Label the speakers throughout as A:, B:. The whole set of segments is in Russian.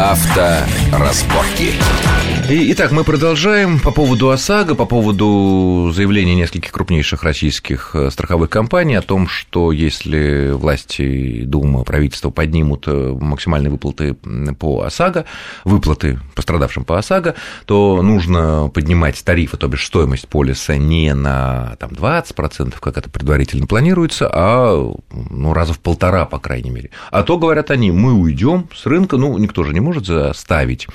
A: Авторазборки.
B: И, итак, мы продолжаем по поводу ОСАГО, по поводу заявления нескольких крупнейших российских э, страховых компаний о том, что если власти, Дума, правительство поднимут э, максимальные выплаты по ОСАГО, выплаты пострадавшим по ОСАГО, то нужно поднимать тарифы, то бишь стоимость полиса не на там, 20%, как это предварительно планируется, а ну, раза в полтора, по крайней мере. А то, говорят они, мы уйдем с рынка, ну, никто же не может заставить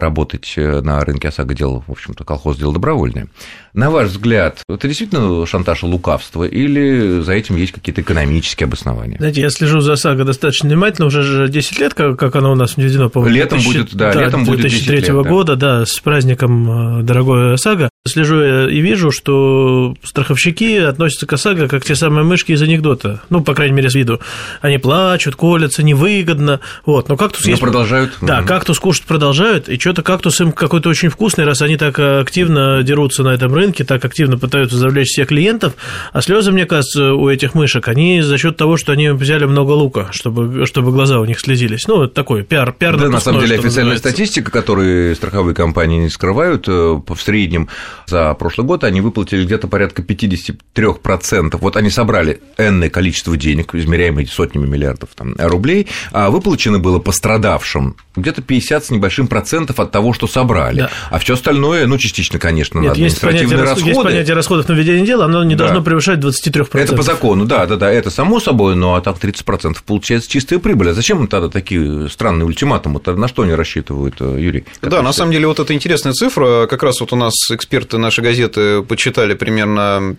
B: работать э, на рынке ОСАГО дело, в общем-то, колхоз дело добровольное. На ваш взгляд, это действительно шантаж и лукавство, или за этим есть какие-то экономические обоснования?
C: Знаете, я слежу за САГО достаточно внимательно, уже 10 лет, как, как оно у нас введено,
B: по-моему. Летом 2000, будет, да, да летом
C: 2003 будет 10 лет, года, да. да, с праздником, э, дорогое САГО. Слежу и вижу, что страховщики относятся к ОСАГО как те самые мышки из анекдота, ну, по крайней мере, с виду. Они плачут, колятся, невыгодно, вот, но кактус
B: но
C: есть...
B: продолжают.
C: Да, кактус кушать продолжают, и что-то кактус им какой-то очень вкусный, раз они так активно дерутся на этом рынке, так активно пытаются завлечь всех клиентов, а слезы, мне кажется, у этих мышек, они за счет того, что они взяли много лука, чтобы, чтобы глаза у них слезились. Ну, это такой пиар, пиар
B: Да, на самом деле, официальная называется. статистика, которую страховые компании не скрывают, э, в среднем за прошлый год они выплатили где-то порядка 53%. Вот они собрали энное количество денег, измеряемые сотнями миллиардов там, рублей, а выплачено было пострадавшим где-то 50 с небольшим процентов от того, что собрали. Да. А все остальное, ну, частично, конечно, Нет, на административные есть понятие, расходы.
C: Есть понятие расходов на ведение дела, оно не да. должно превышать 23%.
B: Это по закону, да, да, да, это само собой, но а так 30% получается чистая прибыль. А зачем тогда такие странные ультиматумы? На что они рассчитывают, э, Юрий?
D: Да, на самом деле, вот эта интересная цифра, как раз вот у нас эксперты нашей газеты почитали примерно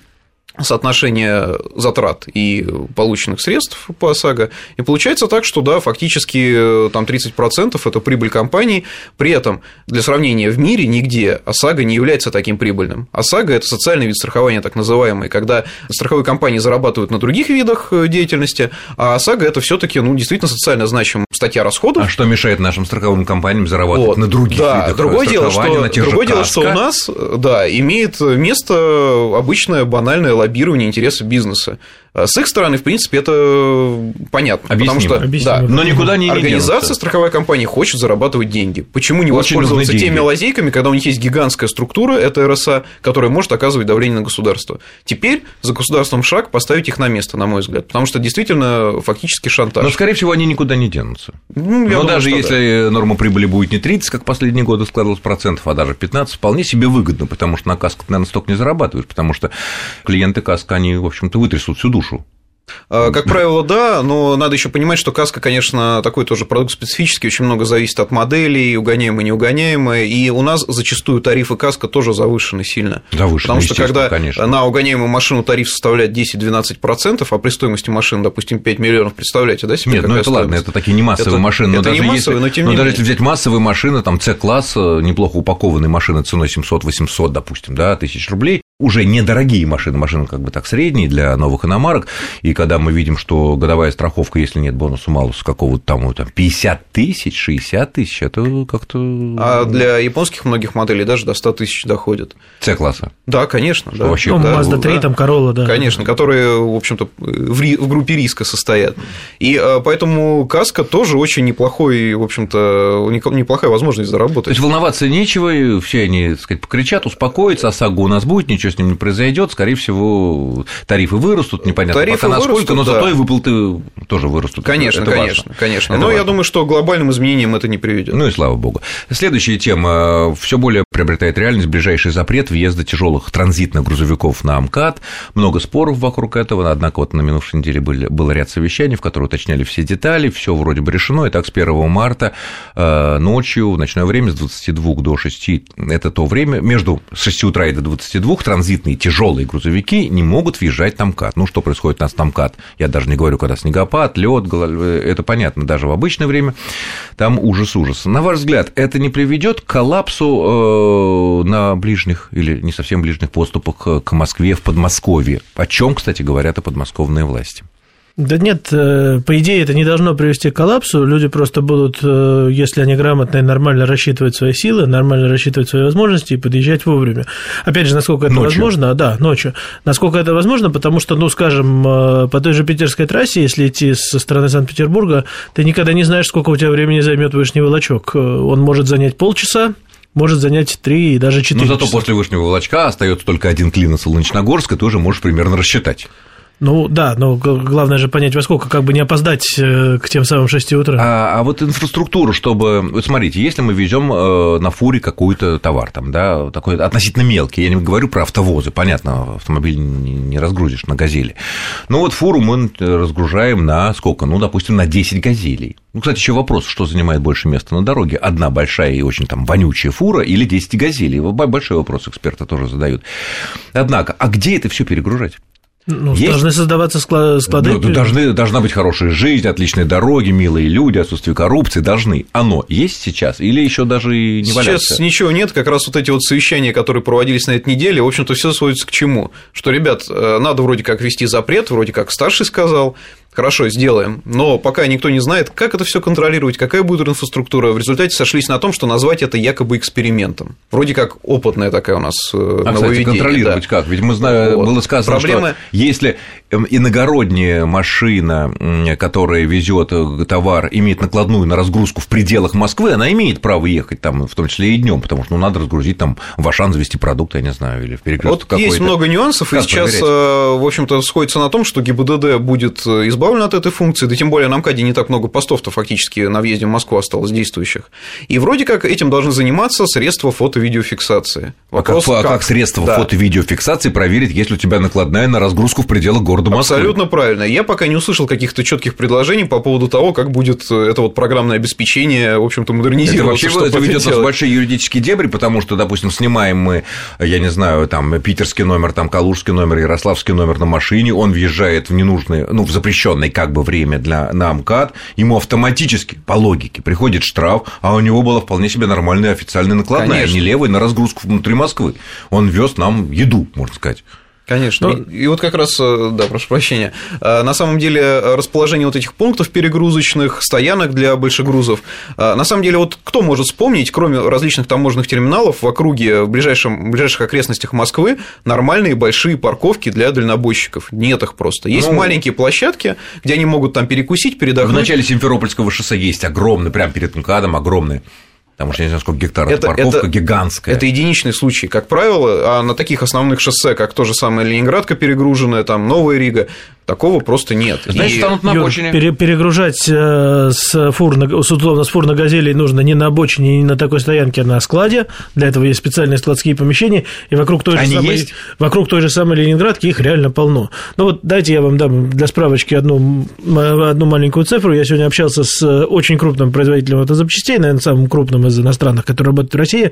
D: соотношение затрат и полученных средств по ОСАГО, и получается так, что да, фактически э, там 30% это прибыль компании, при этом для сравнения в мире нигде ОСАГО не является таким прибыльным. ОСАГО – это социальный вид страхования так называемый, когда страховые компании зарабатывают на других видах э, деятельности, а ОСАГО – это все таки ну, действительно социально значимая статья расходов.
B: А что мешает нашим страховым компаниям зарабатывать вот. на других
D: да,
B: видах
D: другое дело, что, другое дело, что у нас да, имеет место обычное банальное лоббирование интересов бизнеса. А с их стороны, в принципе, это понятно.
B: Объяснимо.
D: Потому что
B: Объяснимо. Да, но никуда не
D: Организация не страховой компании хочет зарабатывать деньги. Почему не Очень воспользоваться теми лазейками, когда у них есть гигантская структура, это РСА, которая может оказывать давление на государство? Теперь за государством шаг поставить их на место, на мой взгляд. Потому что действительно фактически шантаж.
B: Но, скорее всего, они никуда не денутся. Ну, Но думаю, даже если да. норма прибыли будет не 30, как последние годы складывалось процентов, а даже 15, вполне себе выгодно, потому что на касках, наверное, столько не зарабатываешь, потому что клиенты каска, они, в общем-то, вытрясут всю душу
D: а, как правило, да, но надо еще понимать, что каска, конечно, такой тоже продукт специфический, очень много зависит от моделей, угоняемые, неугоняемые, и у нас зачастую тарифы каска тоже завышены сильно.
B: Завышены,
D: Потому что когда конечно. на угоняемую машину тариф составляет 10-12%, а при стоимости машины, допустим, 5 миллионов, представляете, да,
B: себе Нет, ну это стоимость? ладно, это такие не массовые это, машины,
D: но это
B: даже
D: не массовые,
B: если,
D: но тем
B: но
D: не
B: даже
D: менее.
B: если взять массовые машины, там C-класс, неплохо упакованные машины ценой 700-800, допустим, да, тысяч рублей, уже недорогие машины, машины как бы так средние для новых иномарок, и когда мы видим, что годовая страховка, если нет бонуса малуса какого-то там, там 50 тысяч, 60 тысяч, это как-то...
D: А для японских многих моделей даже до 100 тысяч доходит.
B: С-класса?
D: Да, конечно. да.
C: Вообще, ну, да, Mazda 3, да. там Corolla, да.
D: Конечно, которые, в общем-то, в, ри... в группе риска состоят. И а, поэтому каска тоже очень неплохой, в общем-то, неплохая возможность заработать. То
B: есть волноваться нечего, все они, так сказать, покричат, успокоятся, ОСАГО у нас будет, ничего с ним не произойдет, скорее всего, тарифы вырастут, непонятно тарифы пока насколько, вырастут, но зато да. и выплаты тоже вырастут.
D: Конечно, это конечно, важно. конечно. Это но важно. я думаю, что глобальным изменениям это не приведет.
B: Ну и слава богу. Следующая тема. Все более приобретает реальность ближайший запрет въезда тяжелых транзитных грузовиков на МКАД. Много споров вокруг этого, однако вот на минувшей неделе были, был ряд совещаний, в которые уточняли все детали, все вроде бы решено, и так с 1 марта э, ночью в ночное время с 22 до 6, это то время, между 6 утра и до 22 транзитные тяжелые грузовики не могут въезжать на МКАД. Ну, что происходит у нас на МКАД? Я даже не говорю, когда снегопад, лед, это понятно, даже в обычное время там ужас-ужас. На ваш взгляд, это не приведет к коллапсу э, на ближних или не совсем ближних поступах к Москве в Подмосковье? О чем, кстати, говорят и подмосковные власти?
C: Да нет, э, по идее это не должно привести к коллапсу. Люди просто будут, э, если они грамотно и нормально рассчитывать свои силы, нормально рассчитывать свои возможности и подъезжать вовремя. Опять же, насколько это
B: Ночью.
C: возможно, да, ночью. Насколько это возможно, потому что, ну, скажем, э, по той же питерской трассе, если идти со стороны Санкт-Петербурга, ты никогда не знаешь, сколько у тебя времени займет вышний волочок. Он может занять полчаса, может занять 3 и даже 4
B: Но зато
C: часа.
B: после Вышнего Волочка остается только один клин от Солнечногорска, ты уже можешь примерно рассчитать.
C: Ну да, но главное же понять, во сколько, как бы не опоздать э, к тем самым 6 утра.
B: А, а вот инфраструктуру, чтобы... Вот смотрите, если мы везем э, на фуре какой-то товар, там, да, такой относительно мелкий, я не говорю про автовозы, понятно, автомобиль не разгрузишь на «Газели». Но вот фуру мы разгружаем на сколько? Ну, допустим, на 10 «Газелей». Ну, кстати, еще вопрос, что занимает больше места на дороге? Одна большая и очень там вонючая фура или 10 «Газелей»? Большой вопрос эксперты тоже задают. Однако, а где это все перегружать?
C: Ну,
B: есть-
C: должны создаваться скла- склады.
B: Ну, должны, должна быть хорошая жизнь, отличные дороги, милые люди, отсутствие коррупции. Должны. Оно есть сейчас или еще даже и не
D: Сейчас
B: валяется?
D: ничего нет, как раз вот эти вот совещания, которые проводились на этой неделе, в общем-то, все сводится к чему? Что, ребят, э, надо вроде как вести запрет, вроде как старший сказал, хорошо, сделаем, но пока никто не знает, как это все контролировать, какая будет инфраструктура, в результате сошлись на том, что назвать это якобы экспериментом. Вроде как опытная такая у нас э,
B: А, кстати,
D: нововведение.
B: контролировать
D: да.
B: как? Ведь мы знаем,
D: Вот.
B: было сказано,
D: Проблема-
B: что если эм, иногородняя машина, которая везет товар, имеет накладную на разгрузку в пределах Москвы, она имеет право ехать там, в том числе и днем, потому что ну, надо разгрузить там в Ашан завести продукты, я не знаю, или в перекресток
D: Вот есть
B: какой-то.
D: много нюансов, и
B: Как
D: сейчас,
B: проверять?
D: э, в общем-то, сходится на том, что ГИБДД будет э, избавлен от этой функции, да тем более на МКАДе не так много постов-то фактически на въезде в Москву осталось действующих. И вроде как этим должны заниматься средства фото-видеофиксации.
B: А как, а как средство
D: Да.
B: фото-видеофиксации проверить, если у тебя накладная на разгрузку в пределах города Москвы?
D: Абсолютно правильно. Я пока не услышал каких-то четких предложений по поводу того, как будет э, это вот программное обеспечение, в общем-то,
B: Это
D: модернизироваться.
B: вообще
D: чтобы
B: это ведет нас в большие юридические дебри, потому что, допустим, снимаем мы, я не знаю, там, питерский номер, там, калужский номер, ярославский номер на машине, он въезжает в ненужное, ну, в запрещенное как бы время для, на МКАД, ему автоматически, по логике, приходит штраф, а у него была вполне себе нормальная официальная накладная,
D: Конечно.
B: не левая, на разгрузку внутри Москвы. Он вез нам еду, можно сказать.
D: Конечно. и, и вот как раз, э, да, прошу прощения, э, на самом деле э, расположение вот этих пунктов перегрузочных, стоянок для большегрузов, на самом деле вот кто может вспомнить, кроме различных таможенных терминалов в округе, в, ближайшем, в ближайших окрестностях Москвы, нормальные большие парковки для дальнобойщиков? Нет их просто. Есть
B: Ну,
D: маленькие площадки, где они могут там перекусить,
B: В
D: передохнуть.
B: начале Симферопольского шоссе есть огромный, прям перед МКАДом огромный, потому что я не знаю, сколько гектаров,
D: Это-
B: парковка
D: это-
B: гигантская.
D: Это единичный случай, как правило, а на таких основных шоссе, как то же самое Ленинградка перегруженная, там Новая Рига, такого просто нет.
B: Значит,
D: И-
B: станут на
C: Юр,
B: обочине.
C: пере- перегружать э, с фур, на- с, условно, с фур на газели нужно не на обочине, не на такой стоянке, а на складе. Для этого есть специальные складские помещения, и вокруг той, же
B: Они
C: самой,
B: есть?
C: вокруг той же самой Ленинградки их реально полно. Ну вот дайте я вам дам для справочки одну, одну маленькую цифру. Я сегодня общался с э, очень крупным производителем автозапчастей, наверное, самым крупным из иностранных, который работает в России.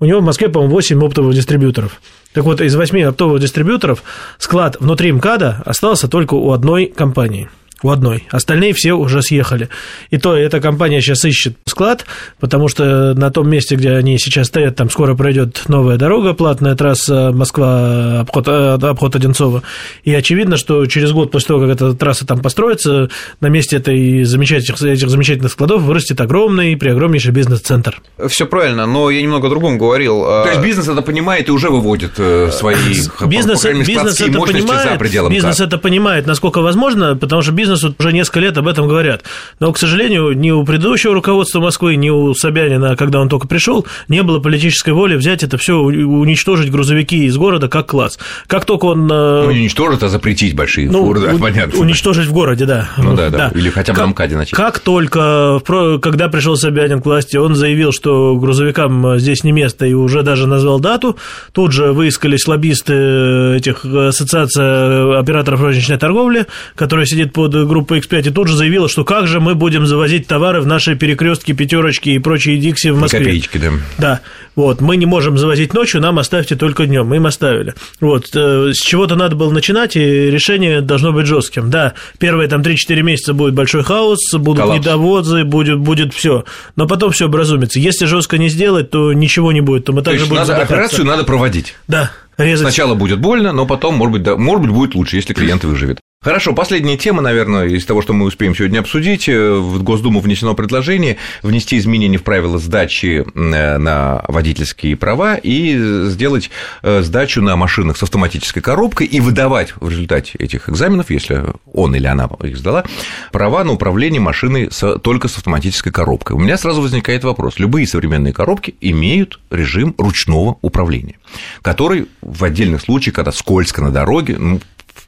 C: У него в Москве, по-моему, 8 оптовых дистрибьюторов. Так вот, из восьми оптовых дистрибьюторов склад внутри МКАДа остался только у одной компании. У одной. Остальные все уже съехали. И то эта компания сейчас ищет склад, потому что на том месте, где они сейчас стоят, там скоро пройдет новая дорога, платная трасса Москва, обход, э, обход Одинцова. И очевидно, что через год после того, как эта трасса там построится, на месте этой замечательных, этих замечательных складов вырастет огромный, преогромнейший бизнес-центр.
D: Все правильно, но я немного о другом говорил.
B: То
D: А,
B: есть бизнес это понимает и уже выводит э, свои
C: Бизнес,
B: по крайней мере,
C: бизнес это понимает, бизнес это понимает, насколько возможно, потому что бизнес вот уже несколько лет об этом говорят. Но, к сожалению, ни у предыдущего руководства Москвы, ни у Собянина, когда он только пришел, не было политической воли взять это все, уничтожить грузовики из города как класс. Как только он... э,
B: Ну, не уничтожить, а запретить большие
C: ну,
B: фуры, да, понятно.
C: Уничтожить в городе, да.
B: Ну да, да. Или хотя бы
C: Как-
B: на МКАДе начать.
C: Как только, когда пришел Собянин к власти, он заявил, что грузовикам э, здесь не место, и уже даже назвал дату, тут же выискались лоббисты этих э, ассоциация операторов розничной торговли, которая сидит под группой X5, и тут же заявила, что как же мы будем завозить товары в наши перекрестки, пятерочки и прочие Дикси в Москве.
B: копеечки, да.
C: Да, вот, мы не можем завозить ночью, нам оставьте только днем. Мы им оставили. Вот, э, с чего-то надо было начинать, и решение должно быть жестким. Да, первые там 3-4 месяца будет большой хаос, будут
B: Коллапс.
C: недовозы, будет, будет все. Но потом все образумится. Если жестко не сделать, то ничего не будет, то мы также будем
B: надо, операцию надо проводить.
C: Да, резать.
B: Сначала будет больно, но потом, может быть, да, может быть, будет лучше, если клиент выживет. Хорошо, последняя тема, наверное, из того, что мы успеем сегодня обсудить. В Госдуму внесено предложение внести изменения в правила сдачи э, на водительские права и сделать э, сдачу на машинах с автоматической коробкой и выдавать в результате этих экзаменов, если он или она их сдала, права на управление машиной только с автоматической коробкой. У меня сразу возникает вопрос. Любые современные коробки имеют режим ручного управления, который в отдельных случаях, когда скользко на дороге, ну,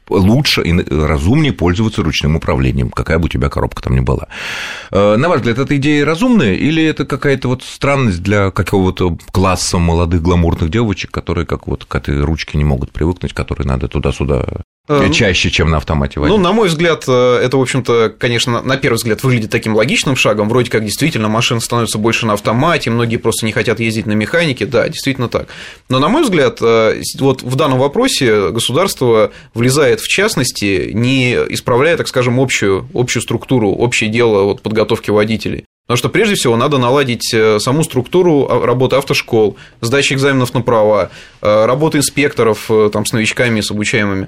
B: лучше и разумнее пользоваться ручным управлением, какая бы у тебя коробка там ни была. Э, на ваш взгляд, эта идея разумная или это какая-то вот странность для какого-то класса молодых гламурных девочек, которые как вот к этой ручке не могут привыкнуть, которые надо туда-сюда чаще, чем на автомате водить.
D: Ну, на мой взгляд, э, это, в общем-то, конечно, на первый взгляд выглядит таким логичным шагом. Вроде как действительно машин становится больше на автомате, многие просто не хотят ездить на механике. Да, действительно так. Но, на мой взгляд, э, вот в данном вопросе государство влезает в частности, не исправляя, так скажем, общую, общую структуру, общее дело вот, подготовки водителей. Потому что прежде всего надо наладить э, саму структуру а, работы автошкол, сдачи экзаменов на права, э, работы инспекторов э, там, с новичками, с обучаемыми.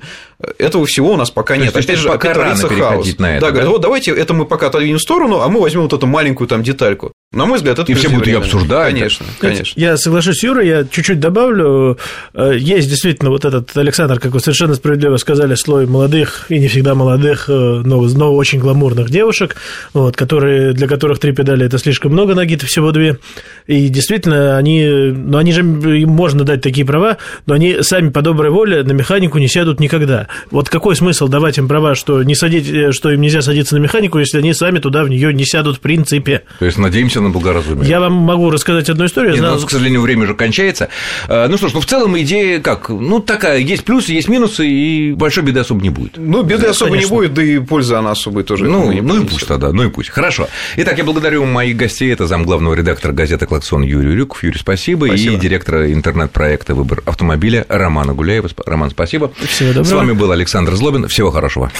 D: Этого всего у нас пока нет.
B: То есть, Опять же, пока рано хаос. на это.
D: Да, да? говорят, вот давайте это мы пока отодвинем в сторону, а мы возьмем вот эту маленькую там детальку. На мой взгляд, это
B: И все будут ее обсуждать.
D: Конечно, конечно.
C: Я соглашусь с Юрой, я чуть-чуть добавлю. Э, есть действительно вот этот Александр, как вы совершенно справедливо сказали, слой молодых и не всегда молодых, э, но, но очень гламурных девушек, вот, которые, для которых три педали – это слишком много, ноги-то всего две. И действительно, они, ну, они же, им можно дать такие права, но они сами по доброй воле на механику не сядут никогда. Вот какой смысл давать им права, что, не садить, э, что им нельзя садиться на механику, если они сами туда в нее не сядут в принципе?
B: То есть, надеемся, на благоразумие.
C: Я вам могу рассказать одну историю.
B: Нет, знал... к сожалению, время уже кончается. А, ну что ж, ну в целом идея как? Ну такая, есть плюсы, есть минусы, и большой беды особо не будет.
D: Ну, беды да, особо конечно. не будет, да и пользы она особой тоже.
B: Ну, ну и пусть тогда, ну и пусть. Хорошо. Итак, я благодарю моих гостей. Это зам главного редактора газеты «Клаксон» Юрий Рюков. Юрий, спасибо. спасибо. И директора интернет-проекта «Выбор автомобиля» Романа Гуляева. Роман, спасибо.
C: Всего доброго.
B: С вами был Александр Злобин. Всего хорошего.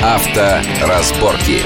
A: Авторазборки.